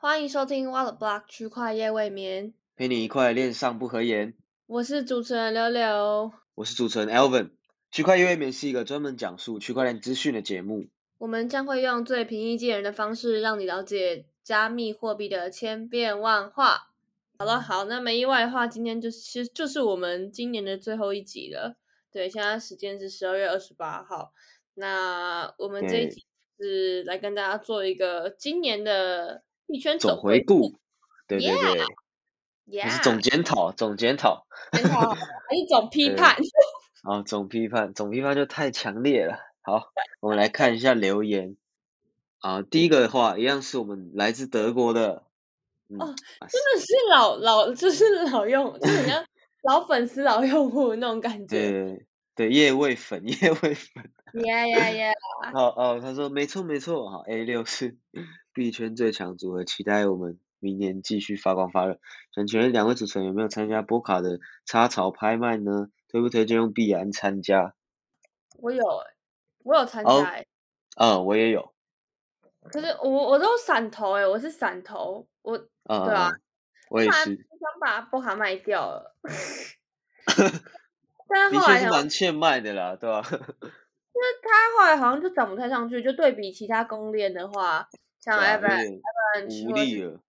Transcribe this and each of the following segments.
欢迎收听 What the Block 区块夜未眠，陪你一块恋上不合言。我是主持人柳柳。我是主持人 Alvin。区块链未眠是一个专门讲述区块链资讯的节目。我们将会用最平易近人的方式，让你了解加密货币的千变万化。好了，好，那没意外的话，今天就其实就是我们今年的最后一集了。对，现在时间是十二月二十八号。那我们这一集是来跟大家做一个今年的币圈总回回顾，对对对，就 Yeah，是总检讨，总检讨。检讨还是总批判？啊，总批判，总批判就太强烈了。好，我们来看一下留言。啊，第一个的话，一样是我们来自德国的。嗯哦啊真的是老老，就是老用，就是很像 老粉丝、老用户那种感觉。对对，叶味粉，叶味粉。呀呀呀！哦哦，他说没错没错，哈，A 六是币圈最强组合，期待我们明年继续发光发热。想请问两位主持人有没有参加波卡的插槽拍卖呢？推不推荐用币安参加？我有欸，我有参哦加欸，嗯，我也有。可是我我都散头哎，我是散头，我嗯，对啊嗯，我也是，想把波卡卖掉了，但后来蛮欠卖的啦，对吧、它后来好像就涨不太上去，就对比其他公链的话，像对啊，Evan 有点 Evan 无力了。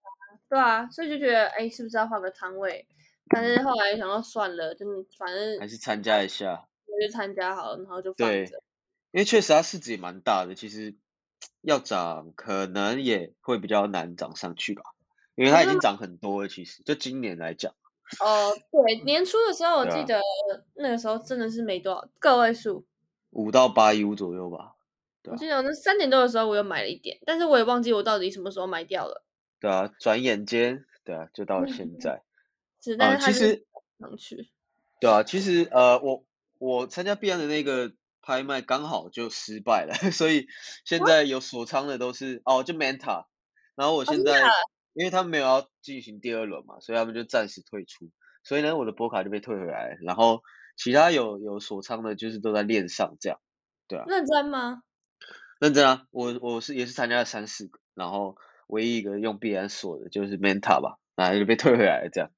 对啊，所以就觉得哎，是不是要换个摊位？但是后来想到算了，真的反正还是参加一下，我就参加好了，然后就放对着。因为确实它市值也蛮大的，其实要涨可能也会比较难涨上去吧，因为它已经涨很多了，其实就今年来讲，哦，对，年初的时候我记得那个时候真的是没多少个位数，五到八一五左右吧，对啊我记得我那三点多的时候我又买了一点，但是我也忘记我到底什么时候买掉了。对啊，转眼间，对啊，就到了现 在，是，但啊，是它就是其实上去。对啊，其实呃，我我参加币安的那个拍卖刚好就失败了，所以现在有锁仓的都是哦，就 Manta，然后我现在、真的啊因为他们没有要进行第二轮嘛，所以他们就暂时退出，所以呢，我的波卡就被退回来了，然后其他有有锁仓的，就是都在链上这样，对啊，认真吗？认真啊，我我是也是参加了三四个，然后唯一一个用币安锁的就是 Manta 吧，然后就被退回来了这样，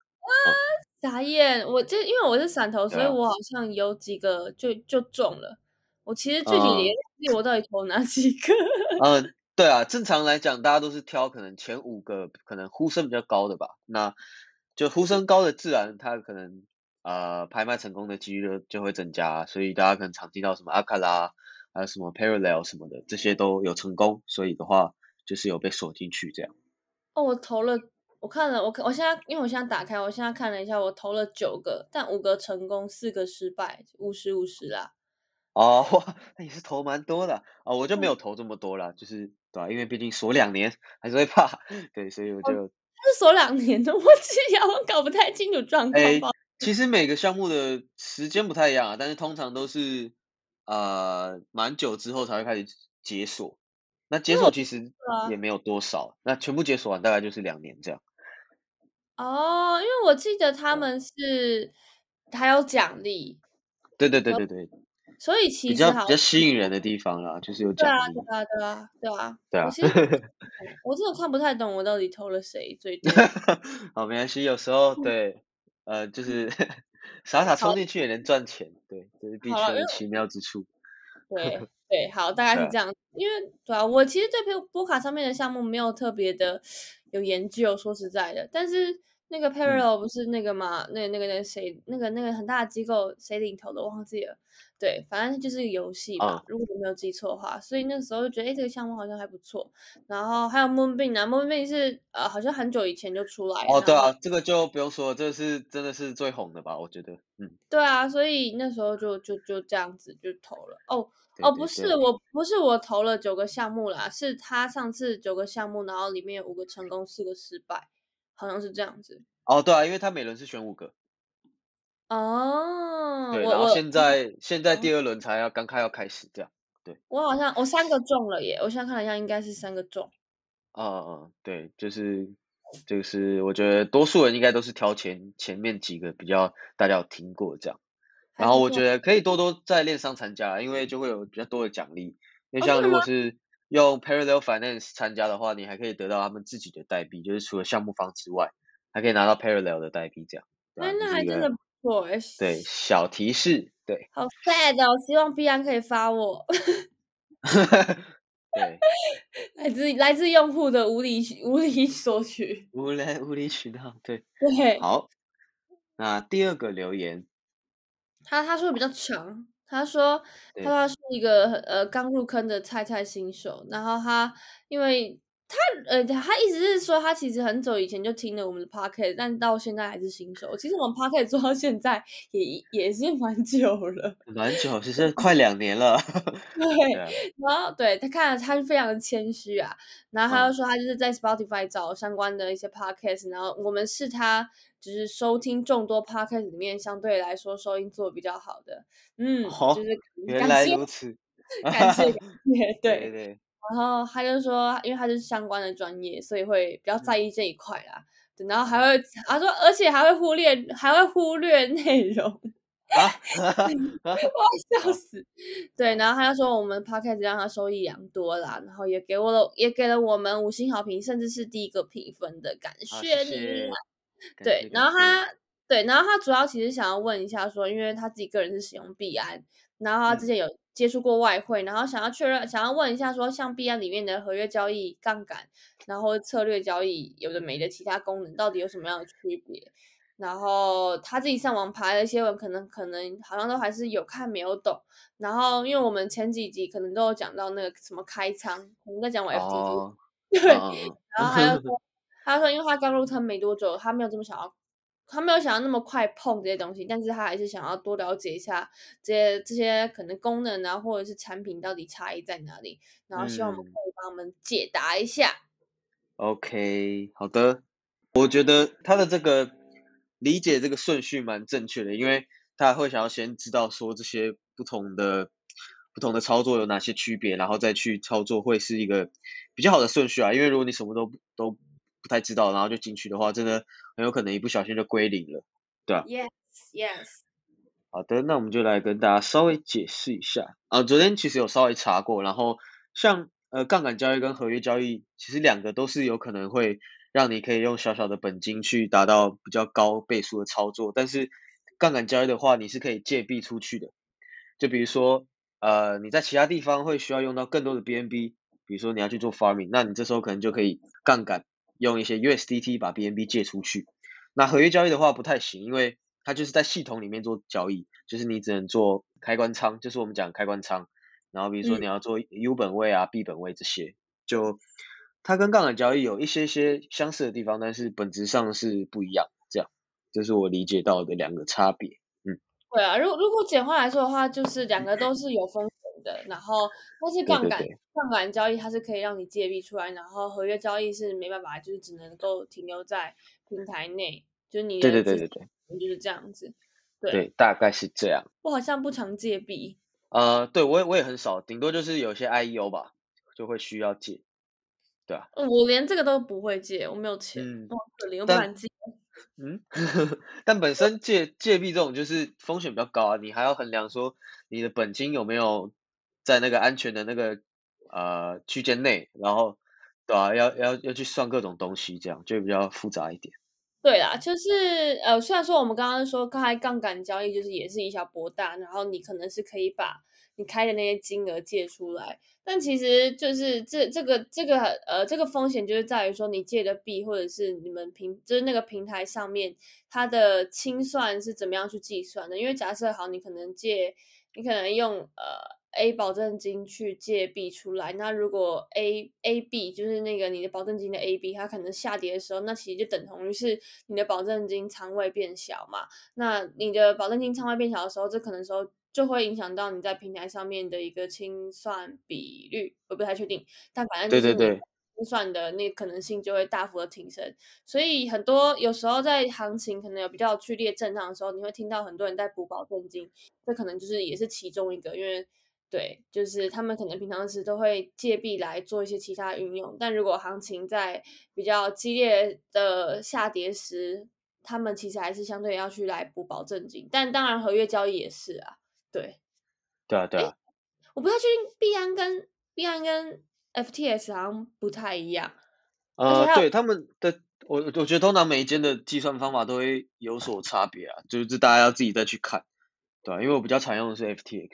傻眼！我这因为我是散头，所以我好像有几个就就中了。我其实具体嗯也忘记我到底投哪几个。嗯，对啊，正常来讲，大家都是挑可能前五个可能呼声比较高的吧。那就呼声高的，自然它可能呃拍卖成功的几率就就会增加，所以大家可能常听到什么阿卡拉，还有什么 Parallel 什么的，这些都有成功，所以的话就是有被锁进去这样。哦，我投了，我看了，我看我现在因为我现在打开，我现在看了一下，我投了九个，但五个成功，四个失败，五十五十啦。哦，哇，那也是投蛮多的啊、我就嗯没有投这么多啦，就是对吧、因为毕竟锁两年还是会怕，对，所以我就它是锁两年的，我记得我搞不太清楚状况。哎其实每个项目的时间不太一样啊，但是通常都是呃蛮久之后才会开始解锁。那解锁其实啊也没有多少，那全部解锁完大概就是两年这样。哦，因为我记得他们是还有奖励，对对对对对，所以其比实比较比较吸引人的地方啦，就是有对啊，奖励对。啊，对啊，对啊。对啊我其实 我真的看不太懂，我到底偷了谁最多。好，没关系，有时候对，呃，就是 傻傻冲进去也能赚钱，对，这是币好了因为圈的奇妙之处。对 对，好，大概是这样。因为对啊，我其实对波波卡上面的项目没有特别的有研究，说实在的。但是那嗯个 Parallel 不是那个嘛，那那个那谁，那个那个很大的机构谁领头的忘记了。对，反正就是个游戏吧，嗯如果我没有记错的话。所以那时候就觉得，哎，这个项目好像还不错。然后还有 Moonbeam 啊，Moonbeam 是呃，好像很久以前就出来。哦，对啊，这个就不用说了，这个是真的是最红的吧？我觉得，嗯，对啊，所以那时候就就就这样子就投了。哦哦，不是，我不是我投了九个项目啦，是他上次九个项目，然后里面有五个成功，四个失败，好像是这样子。哦，对啊，因为他每轮是选五个，哦，对，然后现在现在第二轮才要刚开要开始这样。对我好像我三个中了耶，我现在看了一下，应该是三个中。啊嗯嗯，对，就是就是我觉得多数人应该都是挑前前面几个比较大家有听过这样。然后我觉得可以多多在链上参加，因为就会有比较多的奖励。因为哦真的吗像如果是用 Parallel Finance 参加的话，你还可以得到他们自己的代币，就是除了项目方之外，还可以拿到 Parallel 的代币，这样。那，那还真的不对，小提示，对。好 sad 哦，希望必安可以发我。对，来自来自用户的无理无理索取，无来无理取闹，对对。好，那第二个留言，他他说比较长，他说他说是一个呃刚入坑的菜菜新手，然后他因为。他呃，他意思是说，他其实很久以前就听了我们的 podcast，但到现在还是新手。其实我们 podcast 做到现在也也是蛮久了，蛮久，其实快两年了。对，然后对他看了，他是非常的谦虚啊。然后他又说，他就是在 Spotify 找相关的一些 podcast，然后我们是他就是收听众多 podcast 里面相对来说收音做比较好的。嗯，好就是原来如此，感谢，对对。然后他就说，因为他是相关的专业，所以会比较在意这一块啦。然后还会他说，而且还会忽略，还会忽略内容啊！我 笑死。对，然后他就说，我们 podcast 让他收益良多啦，然后也给我了，也给了我们五星好评，甚至是第一个评分的，感谢你。对，然后他对，然后他主要其实想要问一下，说因为他自己个人是使用币安，然后他之前有。接触过外汇，然后想要确认，想要问一下，说像币安里面的合约交易、杠杆，然后策略交易，有的没的其他功能，到底有什么样的区别？然后他自己上网爬了一些文，可能可能好像都还是有看没有懂。然后因为我们前几集可能都有讲到那个什么开仓，我们在讲我 FTT，对，然后还有说，他说因为他刚入坑没多久，他没有这么想要。他没有想要那么快碰这些东西，但是他还是想要多了解一下这些这些可能功能啊，或者是产品到底差异在哪里，然后希望我们可以帮我们解答一下。OK，好的，我觉得他的这个理解这个顺序蛮正确的，因为他会想要先知道说这些不同的不同的操作有哪些区别，然后再去操作会是一个比较好的顺序啊。因为如果你什么都都不太知道，然后就进去的话，真的很有可能一不小心就归零了，对吧？Yes, yes。好的，那我们就来跟大家稍微解释一下啊。昨天其实有稍微查过，然后像呃杠杆交易跟合约交易，其实两个都是有可能会让你可以用小小的本金去达到比较高倍数的操作，但是杠杆交易的话，你是可以借币出去的。就比如说呃你在其他地方会需要用到更多的 BNB，比如说你要去做 farming，那你这时候可能就可以杠杆。用一些 USDT 把 BNB 借出去，那合约交易的话不太行，因为它就是在系统里面做交易，就是你只能做开关仓，就是我们讲开关仓，然后比如说你要做 U 本位啊、B 本位这些，就它跟杠杆交易有一些些相似的地方，但是本质上是不一样，这样，这是我理解到的两个差别，嗯。对啊，如如果简化来说的话，就是两个都是有风。的，然后但是杠杆杠杆交易它是可以让你借币出来，然后合约交易是没办法，就是只能够停留在平台内，就是你对对对对对，就是这样子，对，大概是这样。我好像不常借币，呃，对我也我也很少，顶多就是有些 IEO 吧，就会需要借，对啊，我连这个都不会借，我没有钱，我可怜，我不敢借。嗯，但本身借借币这种就是风险比较高啊，你还要衡量说你的本金有没有。在那个安全的那个呃区间内，然后对吧？要要要去算各种东西，这样就比较复杂一点。对啦，就是呃，虽然说我们刚刚说刚才杠杆交易，就是也是以小博大，然后你可能是可以把你开的那些金额借出来，但其实就是这这个这个呃这个风险就是在于说你借的币或者是你们平就是那个平台上面它的清算是怎么样去计算的？因为假设好，你可能借，你可能用呃。A 保证金去借 B 出来，那如果 A A B 就是那个你的保证金的 A B，它可能下跌的时候，那其实就等同于是你的保证金仓位变小嘛。那你的保证金仓位变小的时候，这可能时候就会影响到你在平台上面的一个清算比率，我不太确定，但反正就是对对对。算的那可能性就会大幅的提升，所以很多有时候在行情可能有比较剧烈震荡的时候，你会听到很多人在补保证金，这可能就是也是其中一个，因为。对，就是他们可能平常时都会借币来做一些其他运用，但如果行情在比较激烈的下跌时，他们其实还是相对要去来补保证金。但当然，合约交易也是啊。对，对啊，对啊。我不太确定币安跟币安跟 FTX 好像不太一样。呃，对他们的，我我觉得通常每一间的计算方法都会有所差别啊，就是大家要自己再去看，对吧、因为我比较常用的是 FTX，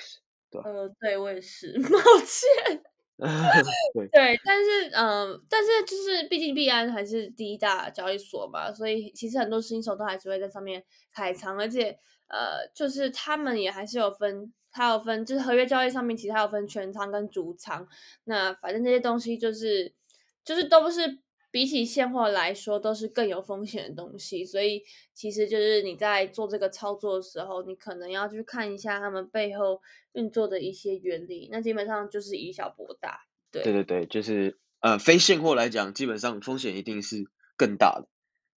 呃，对我也是，抱歉。对，对，但是嗯、呃但是就是毕竟币安还是第一大交易所嘛，所以其实很多新手都还是会在上面开仓，而且呃，就是他们也还是有分，它有分，就是合约交易上面其实还有分全仓跟主仓，那反正这些东西就是就是都不是比起现货来说都是更有风险的东西，所以其实就是你在做这个操作的时候，你可能要去看一下他们背后运作的一些原理，那基本上就是以小博大。对对对对，就是呃，非现货来讲，基本上风险一定是更大的，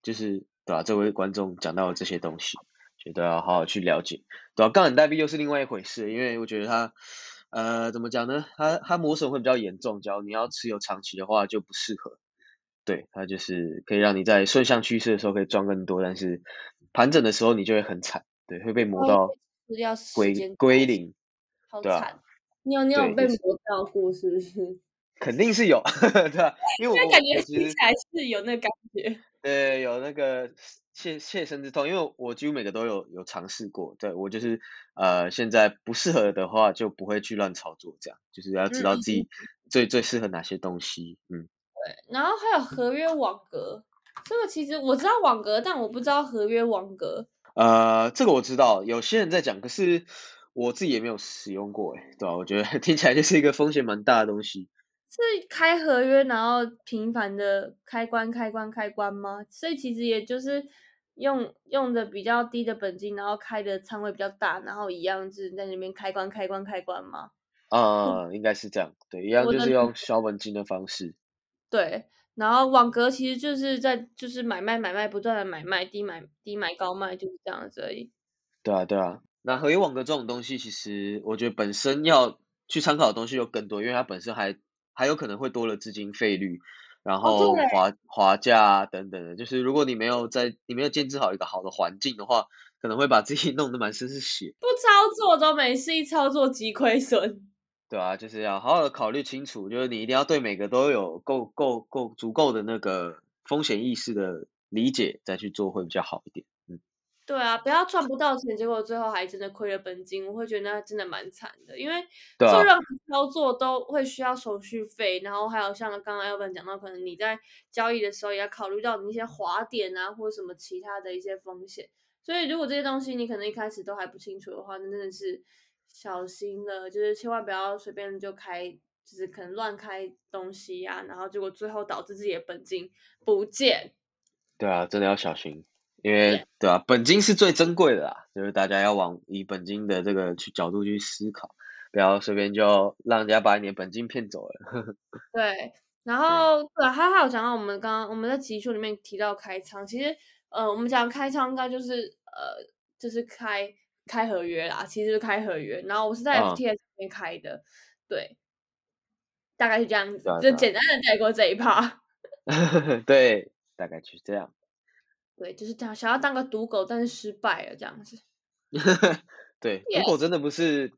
就是对吧、这位观众讲到的这些东西，觉得要好好去了解，对吧、杠杆代币又是另外一回事，因为我觉得它呃怎么讲呢？它它磨损会比较严重，只要你要持有长期的话就不适合。对，它就是可以让你在顺向趋势的时候可以赚更多，但是盘整的时候你就会很惨，对，会被磨哦到归间归零，好对啊惨。你有你有被磨到过是不是？肯定是有，对啊、因为我感觉听起来是有那感觉。对，有那个切切身之痛，因为我几乎每个都有有尝试过。对我就是呃，现在不适合的话就不会去乱操作，这样就是要知道自己最最适合哪些东西。嗯，然后还有合约网格，这个其实我知道网格，但我不知道合约网格。呃，这个我知道，有些人在讲，可是我自己也没有使用过，诶，对吧、我觉得 听起来就是一个风险蛮大的东西。是开合约，然后频繁的开关、开关、开关吗？所以其实也就是用用的比较低的本金，然后开的仓位比较大，然后一样是在那边开关、开关、开关吗？呃，应该是这样，对，一样就是用小本金的方式。对，然后网格其实就是在就是买卖买卖不断的买卖，低买低买高卖，就是这样子而已。对啊，对啊。那合约网格这种东西，其实我觉得本身要去参考的东西有更多，因为它本身还还有可能会多了资金费率，然哦后对滑滑价啊等等的。就是如果你没有在你没有建制好一个好的环境的话，可能会把自己弄得满身是血，不操作都没事，一操作即亏损。对啊，就是要好好的考虑清楚，就是你一定要对每个都有够够够足够的那个风险意识的理解，再去做会比较好一点。嗯，对啊，不要赚不到钱，结果最后还真的亏了本金，我会觉得那真的蛮惨的。因为做任何操作都会需要手续费，然后还有像刚刚 Elvin 讲到，可能你在交易的时候也要考虑到你一些滑点啊，或者什么其他的一些风险。所以如果这些东西你可能一开始都还不清楚的话，那真的是小心了，就是千万不要随便就开，就是可能乱开东西啊，然后结果最后导致自己的本金不见。对啊，真的要小心，因为对啊，本金是最珍贵的啦，就是大家要往以本金的这个去角度去思考，不要随便就让人家把你的本金骗走了。对，然后对，还还有讲到我们刚刚我们在集数里面提到开仓，其实呃，我们讲开仓应该就是呃，就是开开合约啦，其实就是开合约。然后我是在嗯 FTS 里面开的，对，大概是这样子，就简单的带过这一趴。对，大概就是这样。对，就是这样，想要当个赌狗，但是失败了这样子。对如果真的不是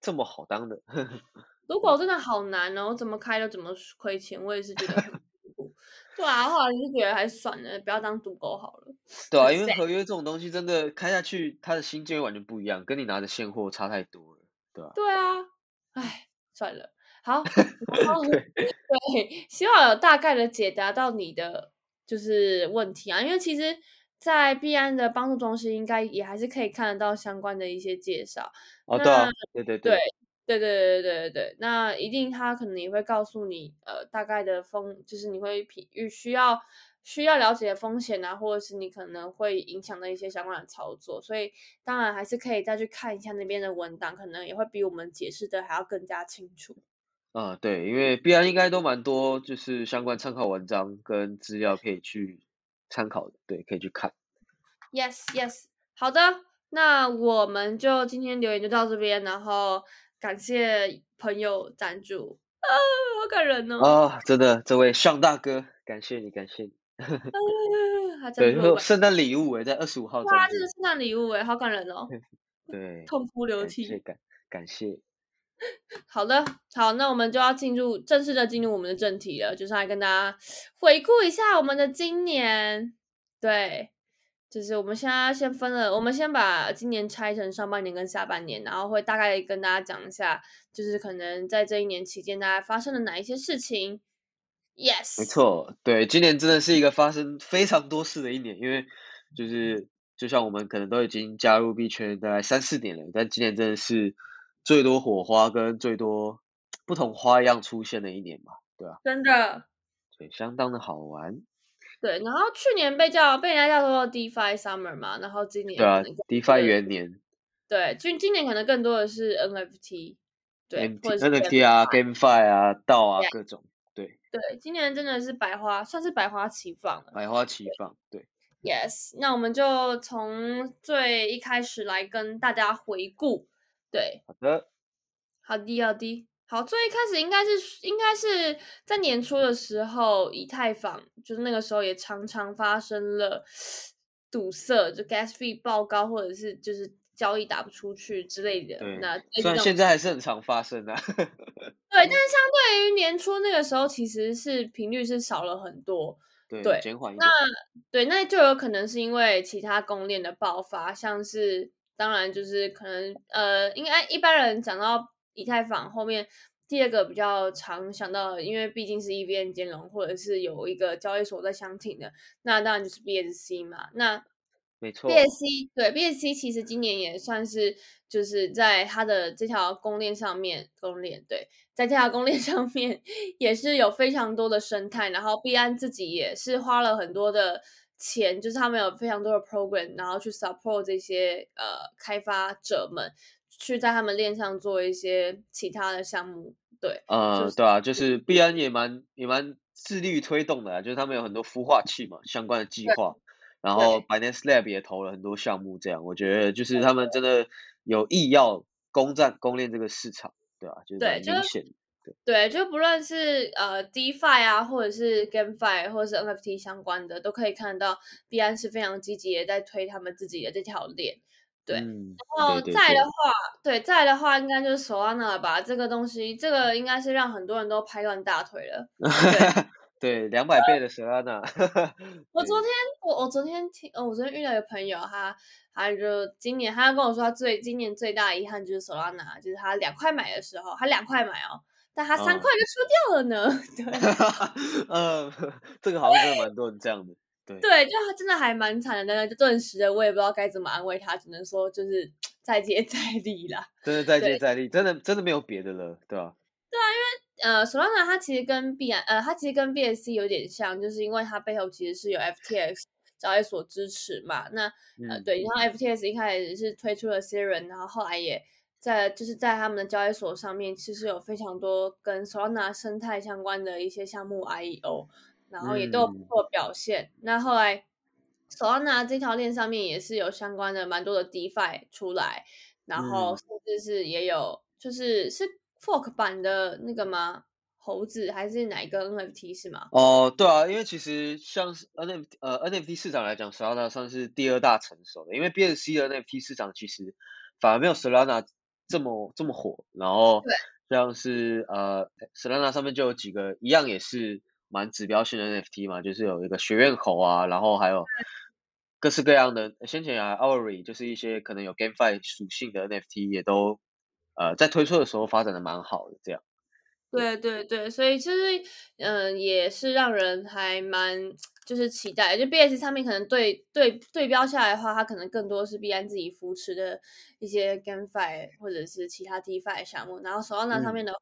这么好当的，赌狗真的好难哦，我怎么开都怎么亏钱，我也是觉得。对啊，后来就觉得还是算了，不要当赌狗好了。对啊，因为合约这种东西真的开下去，它的心境会完全不一样，跟你拿的现货差太多了，对吧、对啊，唉，算了，好，然后对，希望有大概的解答到你的就是问题啊，因为其实，在币安的帮助中心应该也还是可以看得到相关的一些介绍。哦，对对对对对对对对对对，那一定他可能也会告诉你，呃，大概的风，就是你会匹遇需要需要了解的风险啊，或者是你可能会影响的一些相关的操作，所以当然还是可以再去看一下那边的文档，可能也会比我们解释的还要更加清楚。啊，对，因为必然应该都蛮多，就是相关参考文章跟资料可以去参考的，对，可以去看。Yes Yes，好的，那我们就今天留言就到这边，然后感谢朋友赞助啊，好感人哦。啊，真的，这位向大哥，感谢你，感谢你。对，圣诞礼物诶，在二十五号哇，这个。圣诞礼物哎，好感人哦，对，痛哭流感谢涕。感感谢。好的，好，那我们就要进入正式的进入我们的正题了，就是来跟大家回顾一下我们的今年。对，就是我们现在先分了，我们先把今年拆成上半年跟下半年，然后会大概跟大家讲一下，就是可能在这一年期间大家发生了哪一些事情。Yes，没错，对，今年真的是一个发生非常多事的一年，因为就是就像我们可能都已经加入币圈大概三四年了，但今年真的是最多火花跟最多不同花样出现的一年嘛，对吧？真的，对，相当的好玩。对，然后去年被叫被人家叫做 DeFi Summer 嘛，然后今年对啊，DeFi 元年，对，今今年可能更多的是 NFT，对，或者 NFT 啊，GameFi 啊，道啊，各种。对对，今年真的是百花，算是百花齐放了。百花齐放，对。Yes，那我们就从最一开始来跟大家回顾。对，好的，好的，好的，好。最一开始应该是应该是在年初的时候，以太坊就是那个时候也常常发生了堵塞，就 gas fee 爆高，或者是就是交易打不出去之类的。那虽然现在还是很常发生的。对，但是 相对于年初那个时候，其实是频率是少了很多，对，减缓。那对，那就有可能是因为其他公链的爆发，像是当然就是可能呃，应该一般人讲到以太坊后面第二个比较常想到，因为毕竟是 EVM 兼容，或者是有一个交易所在相挺的，那当然就是 BSC 嘛，那。没错，BSC 对 BSC 其实今年也算是就是在它的这条公链上面，公链对，在这条公链 上面也是有非常多的生态，然后币安自己也是花了很多的钱，就是他们有非常多的 program，然后去 support 这些呃开发者们，去在他们链上做一些其他的项目，对，呃，对啊，就是币安也蛮也蛮致力于推动的，啊就是他们有很多孵化器嘛，相关的计划。然后 Binance Lab 也投了很多项目，这样我觉得就是他们真的有意要攻占攻链这个市场，对吧？就是明显，对对，就不论是呃 DeFi 啊，或者是 GameFi，或者是 NFT 相关的，都可以看到币安是非常积极的在推他们自己的这条链，对。然后在的话，对，在的话应该就是 Solana 吧，这个东西，这个应该是让很多人都拍断大腿了。对，两百倍的 Solana。我昨天，我我昨天听，我昨天遇到一个朋友，他他就今年，他跟我说，他最今年最大的遗憾就是 Solana，就是他两块买的时候，他两块买哦，但他三块就出掉了呢。对，嗯，这个好像真的蛮多人这样的。对，对，就他真的还蛮惨的，那个就顿时的，我也不知道该怎么安慰他，只能说就是 再接 再厉啦。真的再接再厉，真的真的没有别的了，对吧？对啊，因为。呃，Solana 它其实跟 B 呃，它其实跟 BSC 有点像，就是因为它背后其实是有 FTX 交易所支持嘛。那呃，对，然后 FTX 一开始是推出了 Serum，然后后来也在就是在他们的交易所上面，其实有非常多跟 Solana 生态相关的一些项目 IEO，然后也都有不错表现。那后来 Solana 这条链上面也是有相关的蛮多的 DeFi 出来，然后甚至是也有就是是。Fork 版的那个吗？猴子还是哪一个 NFT 是吗？哦，对啊，因为其实像是 NFT 呃 NFT 市场来讲，Solana 算是第二大成熟的，因为 BSC 的 NFT 市场其实反而没有 Solana 这么这么火。然后像是呃 Solana 上面就有几个一样也是蛮指标性的 NFT 嘛，就是有一个学院口啊，然后还有各式各样的先前啊 a u r y 就是一些可能有 GameFi 属性的 NFT 也都。呃，在推出的时候发展的蛮好的，这样。对对对，所以其实嗯，也是让人还蛮就是期待，就 B S 上面可能对对对标下来的话，它可能更多是 B 安自己扶持的一些 GameFi 或者是其他 DeFi 项目，然后 Solana 上面的话，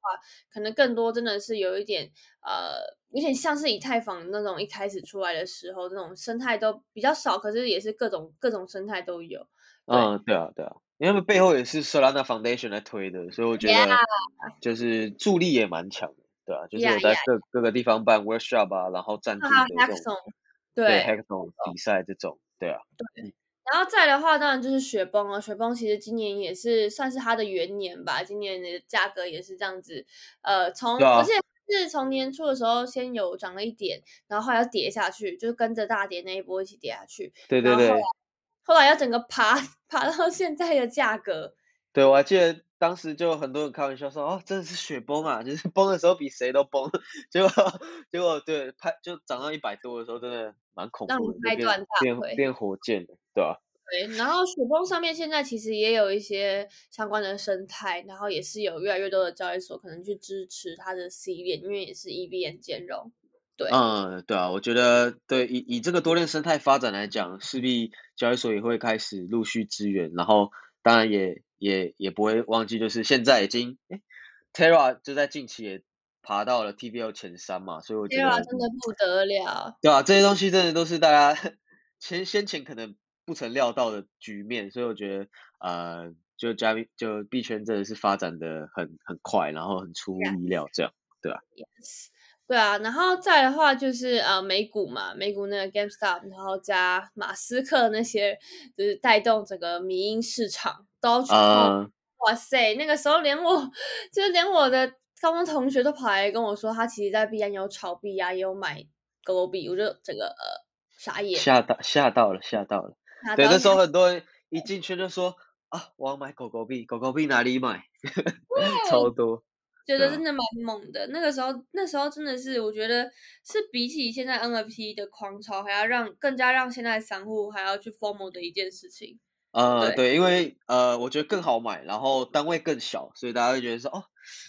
可能更多真的是有一点呃，有点像是以太坊那种一开始出来的时候，那种生态都比较少，可是也是各种各种生态都有。嗯，对啊，对啊。因为背后也是 Solana Foundation 来推的，所以我觉得就是助力也蛮强的，对啊，就是有在各各个地方办 workshop 啊，然后赞助这种，对 hackathon 比赛这种，对啊。对，然后再的话，当然就是雪崩了。雪崩其实今年也是算是它的元年吧，今年的价格也是这样子，呃，从而且是从年初的时候先有涨了一点，然后后来跌下去，就是跟着大跌那一波一起跌下去，对对对。后来要整个爬 爬到现在的价格，对我还记得当时就很多人开玩笑说，哦，真的是雪崩啊，就是 崩的时候比谁都崩，结果结果对拍就涨到一百多的时候，真的蛮恐怖的，拍断大变变火箭的，对吧？对，然后雪崩上面现在其实也有一些相关的生态，然后也是有越来越多的交易所可能去支持它的 C 链，因为也是 EVM 兼容。对，嗯，对啊，我觉得对以以这个多链生态发展来讲，势必交易所也会开始陆续支援，然后当然也也也不会忘记，就是现在已经，Terra 就在近期也爬到了 TBL 前三嘛，所以我觉得 Terra 真的不得了。对啊，这些东西真的都是大家前先前可能不曾料到的局面，所以我觉得呃，就加密就币圈真的是发展的很很快，然后很出乎意料，这样对吧？Yes。对啊，然后再的话就是呃美股嘛，美股那个 GameStop，然后加马斯克那些，就是带动整个民营市场都去啊，哇塞，那个时候连我，就是连我的高中同学都跑来跟我说，他其实在币安有炒币啊，也有买狗狗币，我就整个呃傻眼，吓到吓到了吓到了，对，那时候很 多人一进去就说啊，我要买狗狗币，狗狗币哪里买？超多。觉得真的蛮猛的，那个时候，那时候真的是，我觉得是比起现在 NFT 的狂潮，还要让更加让现在散户还要去 formal 的一件事情。呃，对，因为呃，我觉得更好买，然后单位更小，所以大家会觉得说，哦，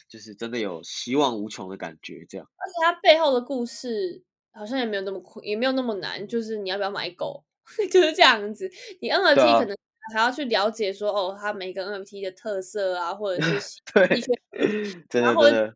就是真的有希望无穷的感觉，这样。而且它背后的故事好像也没有那么困，也没有那么难，就是你要不要买狗，就是这样子。你 NFT 可能。还要去了解说哦，它每个 NFT 的特色啊，或者是 对，真的真的。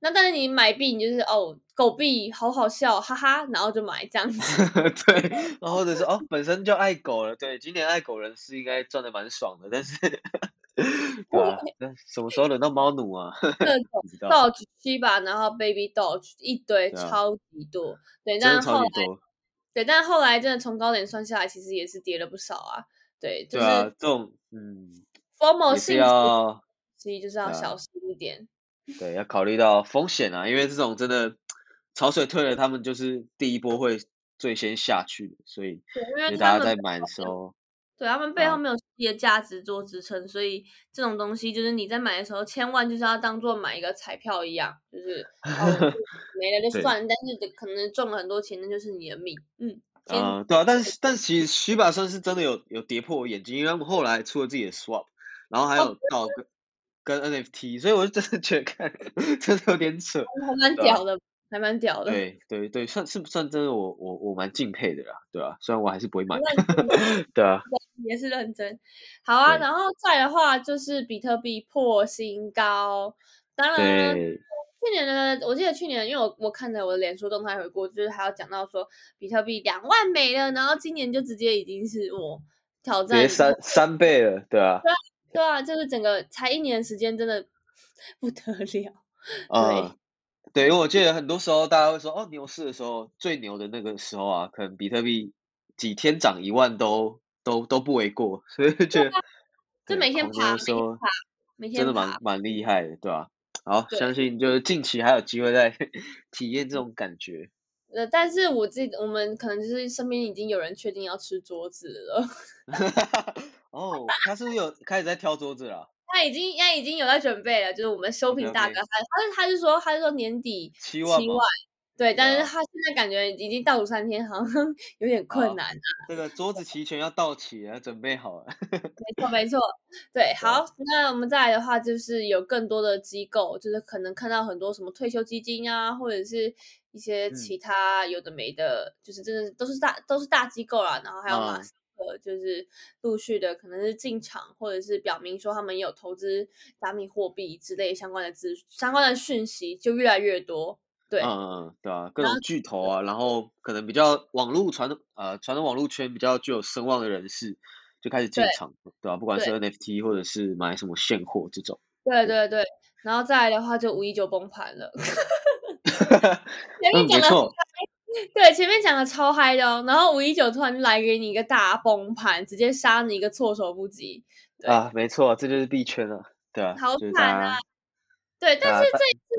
那但是你买币，你就是哦，狗币好好笑，哈哈，然后就买这样子。对，然后或者是哦，本身就爱狗了，对，今年爱狗人士应该赚的蛮爽的，但是，对那什么时候轮到猫奴啊？各种 Dodge 七吧，然后 Baby Dodge 一堆，超级多。对，但是后来，对，但是后来真的从高点算下来，其实也是跌了不少啊。对，就是这种嗯，formal 性要，所以就是要小心一点。对，要考虑到风险啊，因为这种真的潮水退了，他们就是第一波会最先下去的，所以因为大家在买的时候，对他们背后没有自己的价值做支撑，所以这种东西就是你在买的时候，千万就是要当做买一个彩票一样，就是 没了就算，但是可能中了很多钱，那就是你的命，嗯。啊，对啊，但是但是其实徐百算是真的有有跌破我眼睛，因为他们后来出了自己的 swap，然后还有到跟跟 NFT，所以我就真的觉得看真的有点扯，还蛮屌的，还蛮屌的。对对对，算是不算真的？我我我蛮敬佩的啦，对啊，虽然我还是不会买，对啊，也是认真。好啊，然后再的话就是比特币破新高，当然。去年的，我记得去年，因为我我看着我的脸书动态回顾，就是还有讲到说比特币两万美了，然后今年就直接已经是我挑战三三倍了，对啊，对啊，对啊，就是整个才一年时间，真的 不得了。啊，对，因为我记得很多时候大家会说，哦，牛市的时候最牛的那个时候啊，可能比特币几天涨一万都都都不为过，所以觉得就每天爬，真的蛮蛮厉害的，对吧？好，相信就是近期还有机会再 体验这种感觉。呃，但是我自己，我们可能就是身边已经有人确定要吃桌子了。哦，他是不是有开始在挑桌子了？他已经，他已经有在准备了。就是我们修平大哥，他他是他是说，他是说年底七万。对，但是他现在感觉已经倒数三天，好像 有点困难啊。这个桌子齐全要到齐了，准备好了。没错，没错。对，好，那我们再来的话，就是有更多的机构，就是可能看到很多什么退休基金啊，或者是一些其他有的没的，就是真的都是大都是大机构啦。然后还有马斯克，就是陆续的可能是进场，或者是表明说他们有投资加密货币之类相关的资相关的讯息就越来越多。对，嗯嗯，对啊，各种巨头啊，然后可能比较网络传呃传统网络圈比较具有声望的人士就开始进场，对吧？不管是 NFT 或者是买什么现货这种。对对对，然后再来的话就五一就崩盘了。前面讲的 对，前面讲的超嗨的哦，然后五一九突然来给你一个大崩盘，直接杀你一个措手不及。啊，没错，这就是币圈了，对啊，好惨啊！对，但是这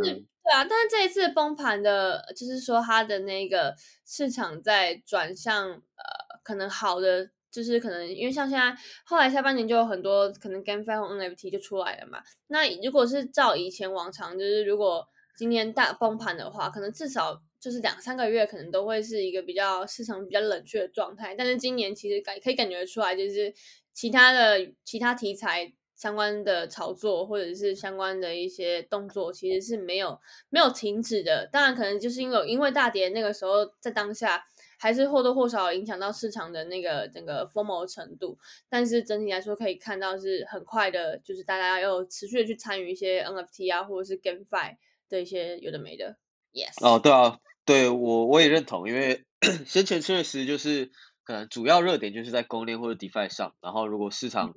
一次。对啊，但是这一次崩盘的，就是说它的那个市场在转向呃可能好的就是可能因为像现在后来下半年就有很多可能 GameFi 和 NFT 就出来了嘛。那如果是照以前往常，就是如果今年大崩盘的话，可能至少就是两三个月，可能都会是一个比较市场比较冷却的状态。但是今年其实感可以感觉出来，就是其他的其他题材相关的炒作或者是相关的一些动作，其实是没有没有停止的。当然，可能就是因为因为大跌那个时候在当下。还是或多或少影响到市场的那个整个疯魔程度，但是整体来说可以看到是很快的，就是大家要持续的去参与一些 NFT 啊，或者是 GameFi 的一些有的没的。Yes。哦，对啊，对我我也认同，因为 先前确实就是可能主要热点就是在公链或者 DeFi 上，然后如果市场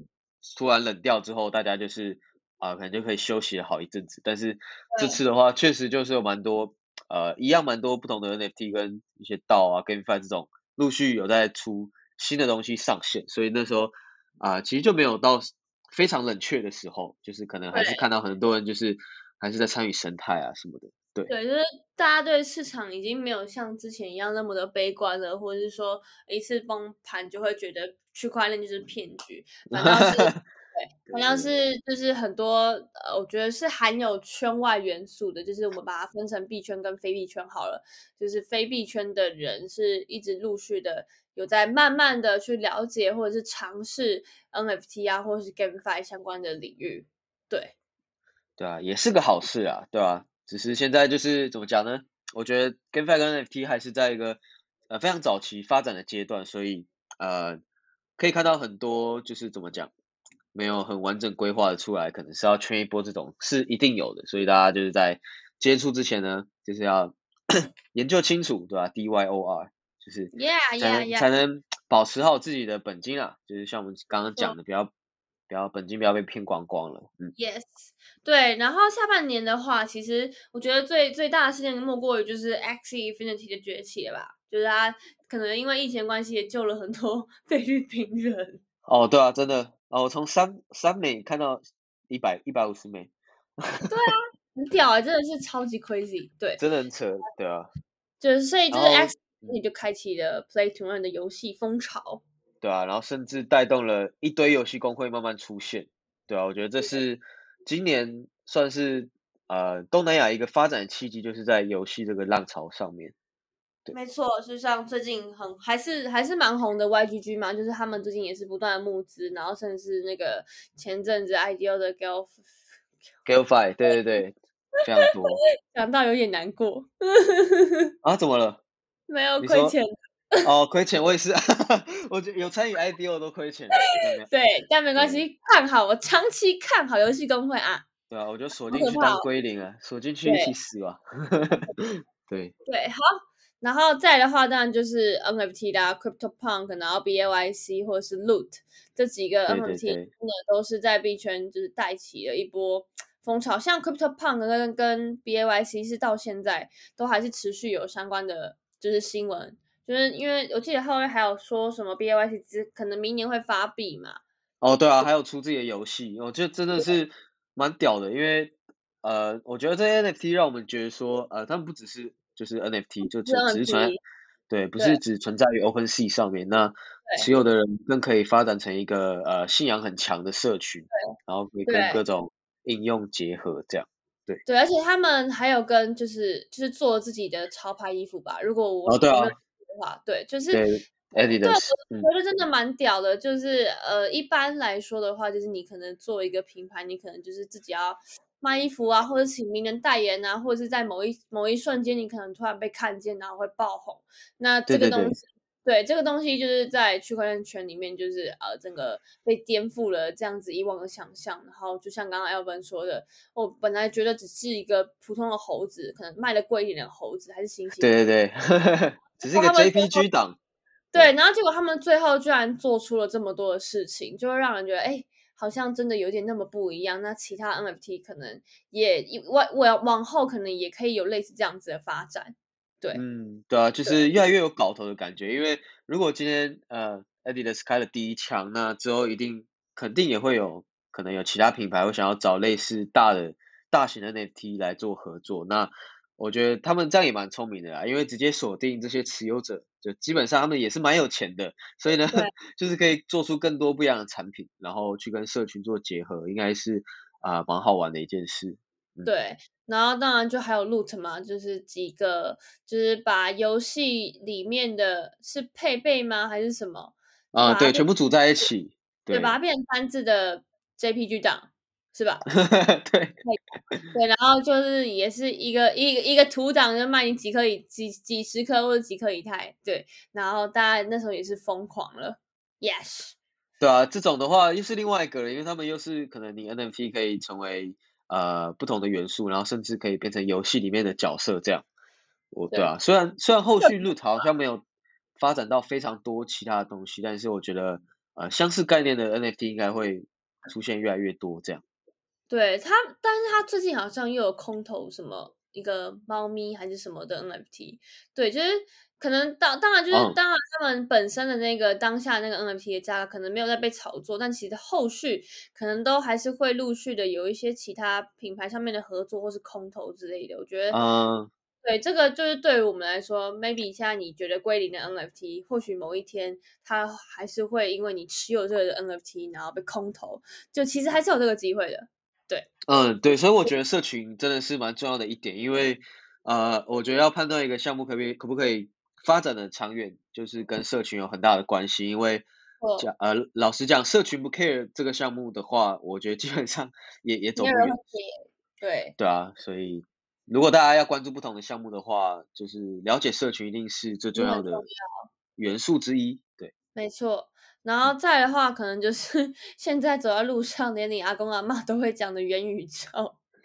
突然冷掉之后，大家就是啊可能就可以休息好一阵子，但是这次的话确实就是有蛮多。呃，一样蛮多不同的 NFT 跟一些道啊、GameFi 这种陆续有在出新的东西上线，所以那时候啊，其实就没有到非常冷却的时候，就是可能还是看到很多人就是还是在参与生态啊什么的。对，对，就是大家对市场已经没有像之前一样那么的悲观了，或者是说一次崩盘就会觉得区块链就是骗局，反倒是。对，反倒是就是很多呃，我觉得是含有圈外元素的，就是我们把它分成币圈跟非币圈好了。就是非币圈的人是一直陆续的有在慢慢的去了解或者是尝试 NFT 啊，或者是 GameFi 相关的领域。对，对啊，也是个好事啊，对吧？只是现在就是怎么讲呢？我觉得 GameFi 跟 NFT 还是在一个呃非常早期发展的阶段，所以呃可以看到很多就是怎么讲。没有很完整规划的出来，可能是要圈一波这种是一定有的，所以大家就是在接触之前呢，就是要 研究清楚，对吧？D Y O R 就是才能才能保持好自己的本金啊，就是像我们刚刚讲的，不要不要本金不要被骗光光了。嗯，Yes，对。然后下半年的话，其实我觉得最最大的事件莫过于就是 X Infinity 的崛起了吧，就是他可能因为疫情关系也救了很多 菲律宾人。哦，对啊，真的。哦，我从三三美看到一百一百五十美，对啊，很屌啊，真的是超级 crazy，对，真的很扯，对啊，就是所以就是 X 你就开启了 Play to Earn 的游戏风潮，对啊，然后甚至带动了一堆游戏公会慢慢出现，对啊，我觉得这是今年算是呃东南亚一个发展契机，就是在游戏这个浪潮上面。没错，就像最近很还是还是蛮红的 YGG 嘛，就是他们最近也是不断的募资，然后甚至那个前阵子 IDO 的 Gal Galfi，对对对，非常多，想到有点难过。啊？怎么了？没有亏钱。哦，亏钱我也是，我觉得有参与 IDO 都亏钱。对，但没关系，看好我长期看好游戏公会啊。对啊，我就锁进去当归零啊，锁进去一起死吧。对。对，好。然后再的话，当然就是 NFT 啦，Crypto Punk，然后 BAYC 或者是 Loot 这几个 NFT，真的都是在币圈就是带起了一波风潮。像 Crypto Punk 跟跟 BAYC 是到现在都还是持续有相关的就是新闻，就是因为我记得后面还有说什么 BAYC 只可能明年会发币嘛。哦，对啊，还有出自己的游戏，我觉得真的是蛮屌的，因为呃，我觉得这 NFT 让我们觉得说，呃，他们不只是就是 NFT 就只只是存，对，不是只存在于 OpenSea 上面。那持有的人更可以发展成一个呃信仰很强的社群，然后可以跟各种应用结合，这样。对。对，而且他们还有跟就是就是做自己的潮牌衣服吧。如果我哦对啊的话，对，就是对我觉得真的蛮屌的。就是呃，一般来说的话，就是你可能做一个品牌，你可能就是自己要。卖衣服啊，或者请名人代言啊，或者是在某一某一瞬间，你可能突然被看见，然后会爆红。那这个东西，对这个东西，就是在区块链圈里面，就是呃，整个被颠覆了这样子以往的想象。然后就像刚刚 Elvin 说的，我本来觉得只是一个普通的猴子，可能卖的贵一点的猴子，还是猩猩。对对对，只是一个 JPG 档。对，然后结果他们最后居然做出了这么多的事情，就会让人觉得，哎。好像真的有点那么不一样，那其他 NFT 可能也往往往后可能也可以有类似这样子的发展，对，嗯，对啊，就是越来越有搞头的感觉。因为如果今天呃 Adidas 开了第一枪，那之后一定肯定也会有可能有其他品牌会想要找类似大的大型的 NFT 来做合作。那我觉得他们这样也蛮聪明的啦，因为直接锁定这些持有者，就基本上他们也是蛮有钱的，所以呢，就是可以做出更多不一样的产品，然后去跟社群做结合，应该是啊蛮好玩的一件事。对，然后当然就还有 loot 嘛，就是几个，就是把游戏里面的是配备吗，还是什么？啊，对，全部组在一起，对，把它变成单字的 JPG 档。是吧？对，对，然后就是也是一个一个一个图档就卖你几颗以几几十颗或者几颗以太，对，然后大家那时候也是疯狂了，yes，对啊，这种的话又是另外一个了，因为他们又是可能你 NFT 可以成为呃不同的元素，然后甚至可以变成游戏里面的角色这样，我对啊，虽然虽然后续路好像没有发展到非常多其他的东西，但是我觉得呃相似概念的 NFT 应该会出现越来越多这样。对他，但是他最近好像又有空投什么一个猫咪还是什么的 NFT，对，就是可能当当然就是当然他们本身的那个当下那个 NFT 的价格可能没有在被炒作，但其实后续可能都还是会陆续的有一些其他品牌上面的合作或是空投之类的。我觉得，嗯，对，这个就是对于我们来说，maybe 现在你觉得归零的 NFT，或许某一天它还是会因为你持有这个 NFT 然后被空投，就其实还是有这个机会的。对，嗯，对，所以我觉得社群真的是蛮重要的一点，因为呃，我觉得要判断一个项目可不可以可不可以发展的长远，就是跟社群有很大的关系。因为讲呃，老实讲，社群不 care 这个项目的话，我觉得基本上也也走不远。对，对啊，所以如果大家要关注不同的项目的话，就是了解社群一定是最重要的元素之一。对，没错。然后再的话，可能就是 现在走在路上，连你阿公阿妈都会讲的元宇宙。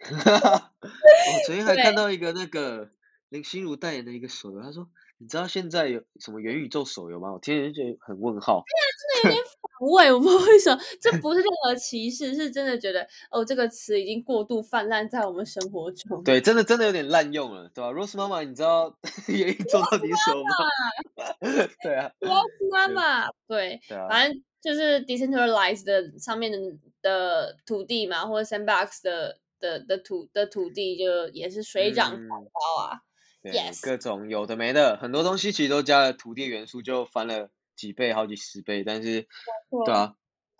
我昨天还看到一个那个林心如代言的一个手游，他说：“你知道现在有什么元宇宙手游吗？”我听着就觉得很问号。对啊，真的有点 反胃，我不知道为什么，这不是任何歧视，是真的觉得哦，这个词已经过度泛滥在我们生活中。对，真的真的有点滥用了，对吧？Rose 妈妈，你知道 元宇宙到底什么吗？对啊，Rose 妈妈，对，反正就是 decentralized 的上面的的土地嘛，或者 Sandbox 的的的土的土地，就也是水涨船高啊。Yes，各种有的没的，很多东西其实都加了土地元素，就翻了。几倍，好几十倍，但是，对啊，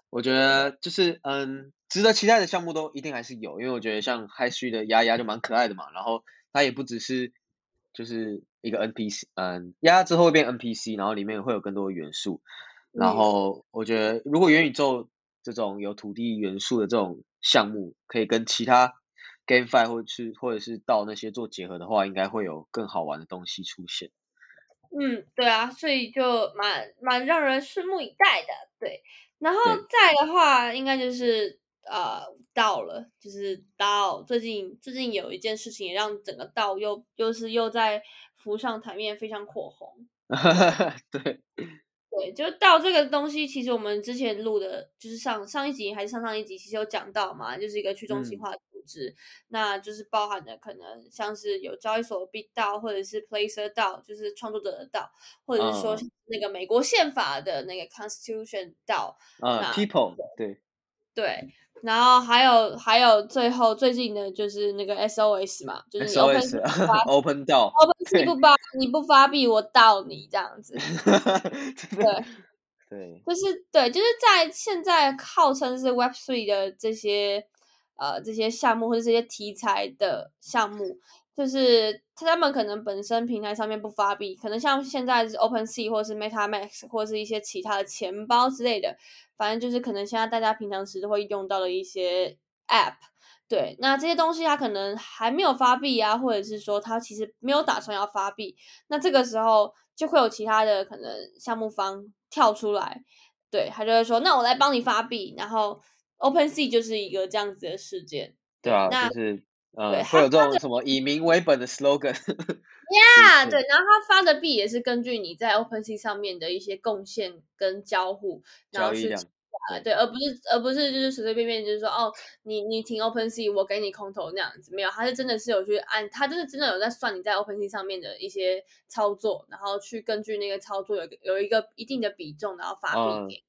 我觉得就是嗯，值得期待的项目都一定还是有，因为我觉得像 High Street 的丫丫就蛮可爱的嘛，然后它也不只是就是一个 NPC，嗯，丫之后会变 NPC，然后里面会有更多的元素，然后我觉得如果元宇宙这种有土地元素的这种项目，可以跟其他 GameFi 或者是或者是到那些做结合的话，应该会有更好玩的东西出现。嗯，对啊，所以就蛮蛮让人拭目以待的，对。然后再的话，应该就是呃，到了，就是到最近最近有一件事情，也让整个道又又是又在浮上台面，非常火红。对。对，就到这个东西，其实我们之前录的，就是上上一集还是上上一集，其实有讲到嘛，就是一个去中心化的组织，那就是包含的可能像是有交易所 B 道，或者是 placer 道，就是创作者的道，或者是说那个美国宪法的那个 constitution 道，啊，people，对，对。然后还有还有最后最近的就是那个 SOS 嘛，就是 Open Open 到 Open C 不发你不发币我盗你这样子，对对，就是对，就是在现在号称是 Web Three 的这些呃这些项目或者这些题材的项目。就是他们可能本身平台上面不发币，可能像现在是 Open Sea 或是 MetaMask 或是一些其他的钱包之类的，反正就是可能现在大家平常时都会用到的一些 App。对，那这些东西它可能还没有发币啊，或者是说它其实没有打算要发币，那这个时候就会有其他的可能项目方跳出来，对他就会说，那我来帮你发币，然后 Open Sea 就是一个这样子的事件。对啊，就是。呃，会有这种什么以民为本的 slogan。Yeah，对，然后他发的币也是根据你在 OpenSea 上面的一些贡献跟交互，然后去对，而不是而不是就是随随便便就是说哦，你你停 OpenSea，我给你空投那样子，没有，他是真的是有去按，他真的真的有在算你在 OpenSea 上面的一些操作，然后去根据那个操作有有一个一定的比重，然后发币给。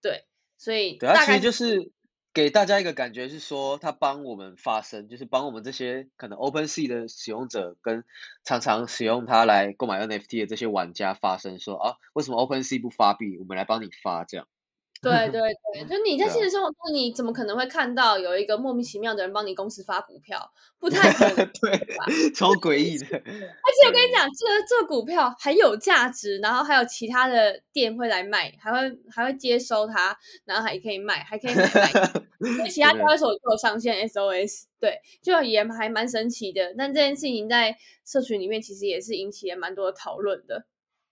对，所以大概就是。给大家一个感觉是说，它帮我们发声，就是帮我们这些可能 OpenSea 的使用者跟常常使用它来购买 NFT 的这些玩家发声，说啊，为什么 OpenSea 不发币？我们来帮你发这样。对 对对，就你在现实生活中，你怎么可能会看到有一个莫名其妙的人帮你公司发股票？不 太可能。对，超诡异的。而且我跟你讲，这个这个股票很有价值，然后还有其他的店会来卖，还会还会接收它，然后还可以卖，还可以买卖。因为其他交易所都有上线 SOS，对，就也还蛮神奇的。但这件事情在社群里面其实也是引起了蛮多的讨论的。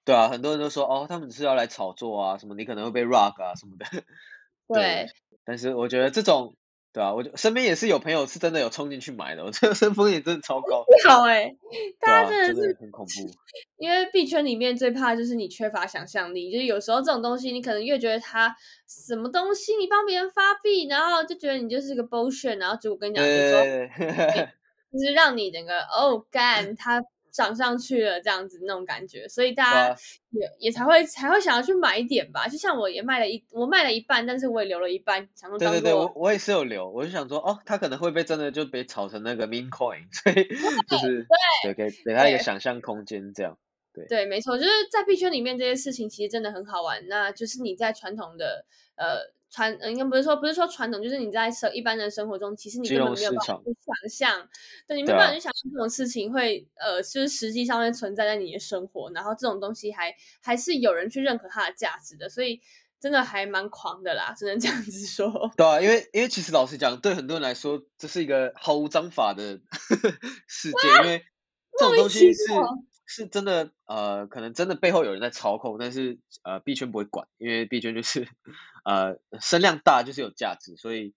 对啊，很多人都说哦，他们只是要来炒作啊，什么你可能会被 rock 啊什么的。对，但是我觉得这种，对啊，我就身边也是有朋友是真的有冲进去买的，我这个身风险真的超高，不好哎、大家真的真是的很恐怖。因为币圈里面最怕就是你缺乏想象力，就是有时候这种东西，你可能越觉得它什么东西，你帮别人发币，然后就觉得你就是个 bullshit，然后结果跟你讲，有时候对对对，就是让你整个哦干，它涨上去了这样子那种感觉，所以大家啊也也才会才会想要去买一点吧。就像我也卖了一，我卖了一半，但是我也留了一半，想说对对对，我我也是有留，我就想说，哦，他可能会被真的就被炒成那个 meme coin，所以就是对给给他一个想象空间这样。对对，没错，就是在币圈里面这些事情其实真的很好玩。那就是你在传统的呃传，呃应该不是说不是说传统，就是你在生一般的生活中，其实你根本没有办法去想象，对你没办法去想象这种事情会呃，就是实际上面存在在你的生活，然后这种东西还还是有人去认可它的价值的，所以真的还蛮狂的啦，只能这样子说。对啊，因为因为其实老实讲，对很多人来说，这是一个毫无章法的 世界，因为这种东西是妙是真的，呃，可能真的背后有人在操控，但是呃，币圈不会管，因为币圈就是呃声量大就是有价值，所以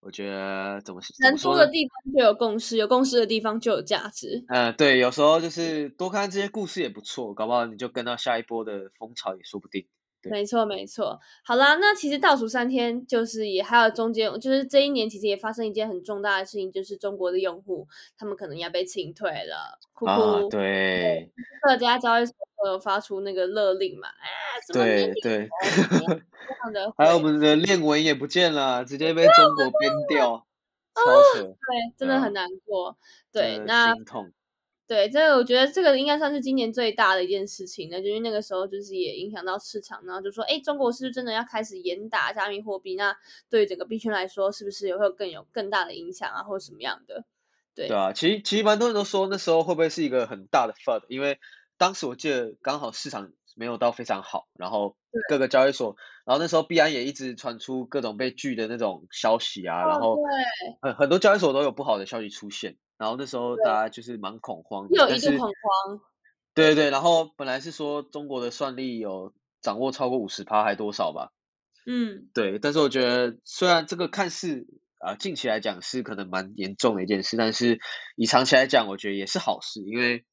我觉得怎么怎人么说的地方就有共识，有共识的地方就有价值。呃，对，有时候就是多看这些故事也不错，搞不好你就跟到下一波的风潮也说不定。对没错，没错。好啦，那其实倒数三天，就是也还有中间，就是这一年其实也发生一件很重大的事情，就是中国的用户他们可能要被清退了，哭啊，对各家交易所都有发出那个勒令嘛，啊，对对，这样的还有我，们的链文也不见了，直接被中国编掉，超扯，对，真的很难过。对，那心痛。对，这个我觉得这个应该算是今年最大的一件事情了，就是那个时候就是也影响到市场，然后就说，哎，中国是不是真的要开始严打加密货币？那对于整个币圈来说，是不是也会有更有更大的影响啊，或者什么样的？对对啊，其实其实蛮多人都说那时候会不会是一个很大的 FUD，因为当时我记得刚好市场没有到非常好，然后各个交易所，然后那时候币安也一直传出各种被拒的那种消息啊，然哦，后对，很很多交易所都有不好的消息出现，然后那时候大家就是蛮恐慌有但是一度恐慌，对对对，然。后本来是说中国的算力有掌握超过五十趴还多少吧，嗯，对，但是我觉得虽然这个看似啊、呃近期来讲是可能蛮严重的一件事，但是以长期来讲，我觉得也是好事，因为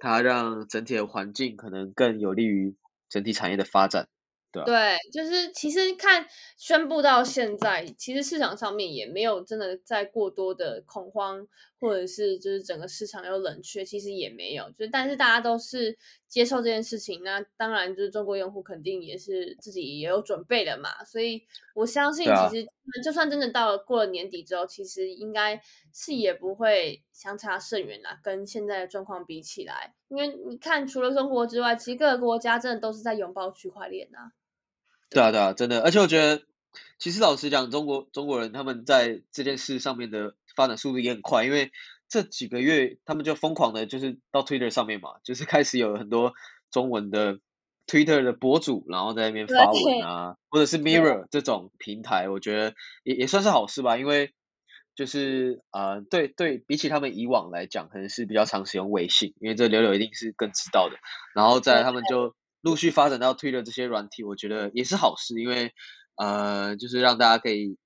它让整体的环境可能更有利于整体产业的发展。对，就是其实看宣布到现在，其实市场上面也没有真的在过多的恐慌，或者是就是整个市场有冷却，其实也没有，就但是大家都是接受这件事情，那当然就是中国用户肯定也是自己也有准备的嘛，所以我相信其实就算真的到了过了年底之后，其实应该是也不会相差甚远啦，跟现在的状况比起来，因为你看除了中国之外，其实各个国家真的都是在拥抱区块链啊。对啊，对啊，真的，而且我觉得，其实老实讲，中国中国人他们在这件事上面的发展速度也很快，因为这几个月他们就疯狂的，就是到 Twitter 上面嘛，就是开始有很多中文的 Twitter 的博主，然后在那边发文啊，或者是 Mirror 这种平台，我觉得也也算是好事吧，因为就是呃，对对比起他们以往来讲，可能是比较常使用微信，因为这柳柳一定是更知道的，然后再来他们就陆续发展到 Twitter 这些软体，我觉得也是好事，因为呃，就是让大家可以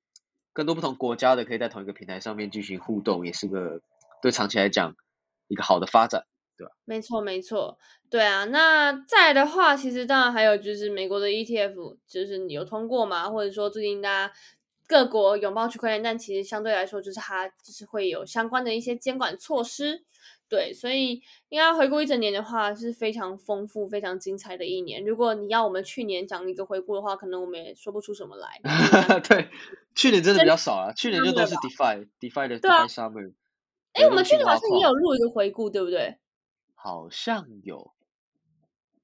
更多不同国家的可以在同一个平台上面进行互动，也是个对长期来讲一个好的发展。对吧没错，没错，对啊。那再来的话，其实当然还有就是美国的 ETF，就是你有通过嘛？或者说最近大家各国拥抱区块链，但其实相对来说，就是它就是会有相关的一些监管措施。对，所以应该回顾一整年的话，是非常丰富、非常精彩的一年。如果你要我们去年讲一个回顾的话，可能我们也说不出什么来。对，去年真的比较少啊，去年就都是 DeFi，DeFi 的 DeFi Summer。哎，我们去年好像也有录一个回顾，对不对？好像有，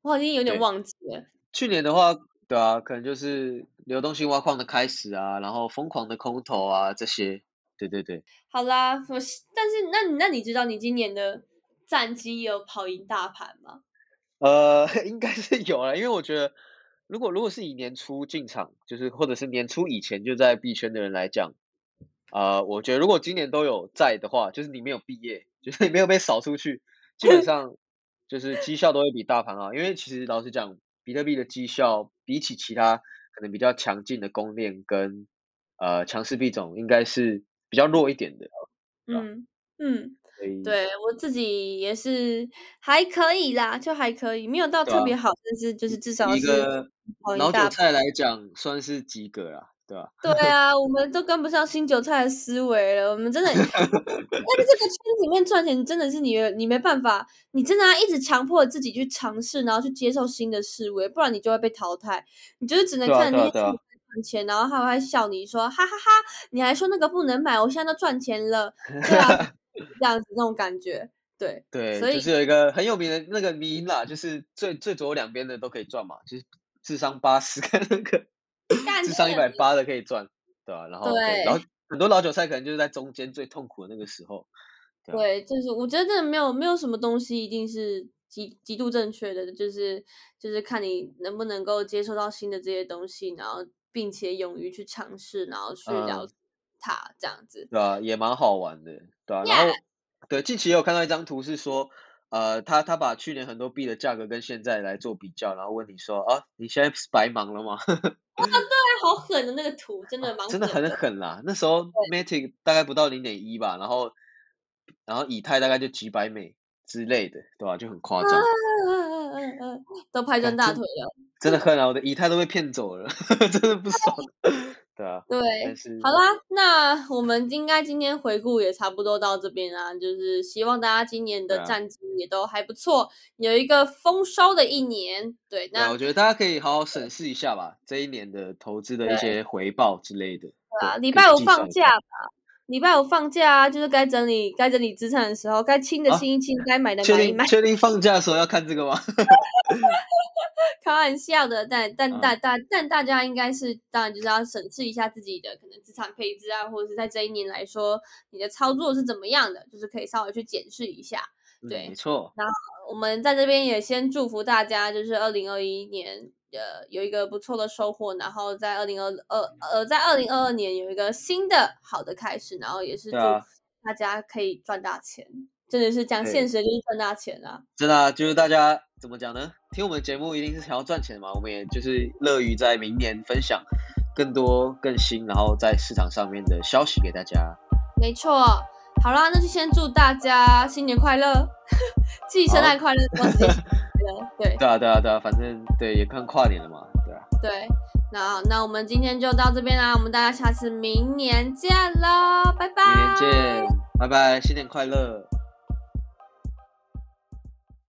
我好像有点忘记了。去年的话，对啊，可能就是流动性挖矿的开始啊，然后疯狂的空投啊这些。对对对，好啦，我但是那那你知道你今年的战绩有跑赢大盘吗？呃，应该是有了，因为我觉得如果如果是以年初进场，就是或者是年初以前就在币圈的人来讲，呃，我觉得如果今年都有在的话，就是你没有毕业，就是你没有被扫出去，基本上就是绩效都会比大盘好，因为其实老实讲，比特币的绩效比起其他可能比较强劲的公链跟呃强势币种，应该是。比较弱一点的，嗯嗯，对我自己也是还可以啦，就还可以，没有到特别好，但是就是至少一个老韭菜来讲算是及格啦，对吧？对啊，我们都跟不上新韭菜的思维了，我们真的，但是这个圈子里面赚钱真的是你你没办法，你真的要一直强迫自己去尝试，然后去接受新的思维，不然你就会被淘汰，你就是只能看那些。赚钱，然后他会笑你说哈哈哈，你还说那个不能买，我现在都赚钱了，对啊，这样子那种感觉，对对，所以就是有一个很有名的那个迷啦，就是最最左右两边的都可以赚嘛，就是智商八十跟那个智商一百八的可以赚，对吧？然后然后很多老韭菜可能就是在中间最痛苦的那个时候，对，就是我觉得真的没有没有什么东西一定是极极度正确的，就是就是看你能不能够接受到新的这些东西，然后。并且勇于去尝试，然后去了解它，这样子，对啊，也蛮好玩的，对啊。然后，对，近期也有看到一张图，是说，呃，他他把去年很多币的价格跟现在来做比较，然后问你说，啊，你现在是白忙了吗？啊，对，好狠的那个图，真的蛮真的很狠啦。那时候 Matic 大概不到零点一吧，然后然后以太大概就几百美之类的，对吧？就很夸张，都拍 断大腿了。真的很啊，我的姨太都被骗走了，真的不爽。对啊，对，好啦，那我们应该今天回顾也差不多到这边啊，就是希望大家今年的战绩也都还不错，有一个丰收的一年。对，那我觉得大家可以好好审视一下吧，这一年的投资的一些回报之类的。对啊，礼拜五放假吧。礼拜五放假啊，就是该整理该整理资产的时候，该清的清一清，该买的买一买。确定放假的时候要看这个吗？开玩笑的，但但大大但大家应该是当然就是要审视一下自己的可能资产配置啊，或者是在这一年来说你的操作是怎么样的，就是可以稍微去检视一下。对，没错。然后我们在这边也先祝福大家，就是二零二一年。呃，有一个不错的收获，然后在二零二二呃，在二零二二年有一个新的好的开始，然后也是祝大家可以赚大钱，真的是讲现实就是赚大钱啊！真的就是大家怎么讲呢？听我们的节目一定是想要赚钱嘛，我们也就是乐于在明年分享更多更新，然后在市场上面的消息给大家。没错，好啦，那就先祝大家新年快乐，记圣诞快乐。对对啊对啊对啊，反正对也看跨年了嘛，对啊。对，那那我们今天就到这边啦，我们大家下次明年见喽，拜拜。明年见，拜拜，新年快乐。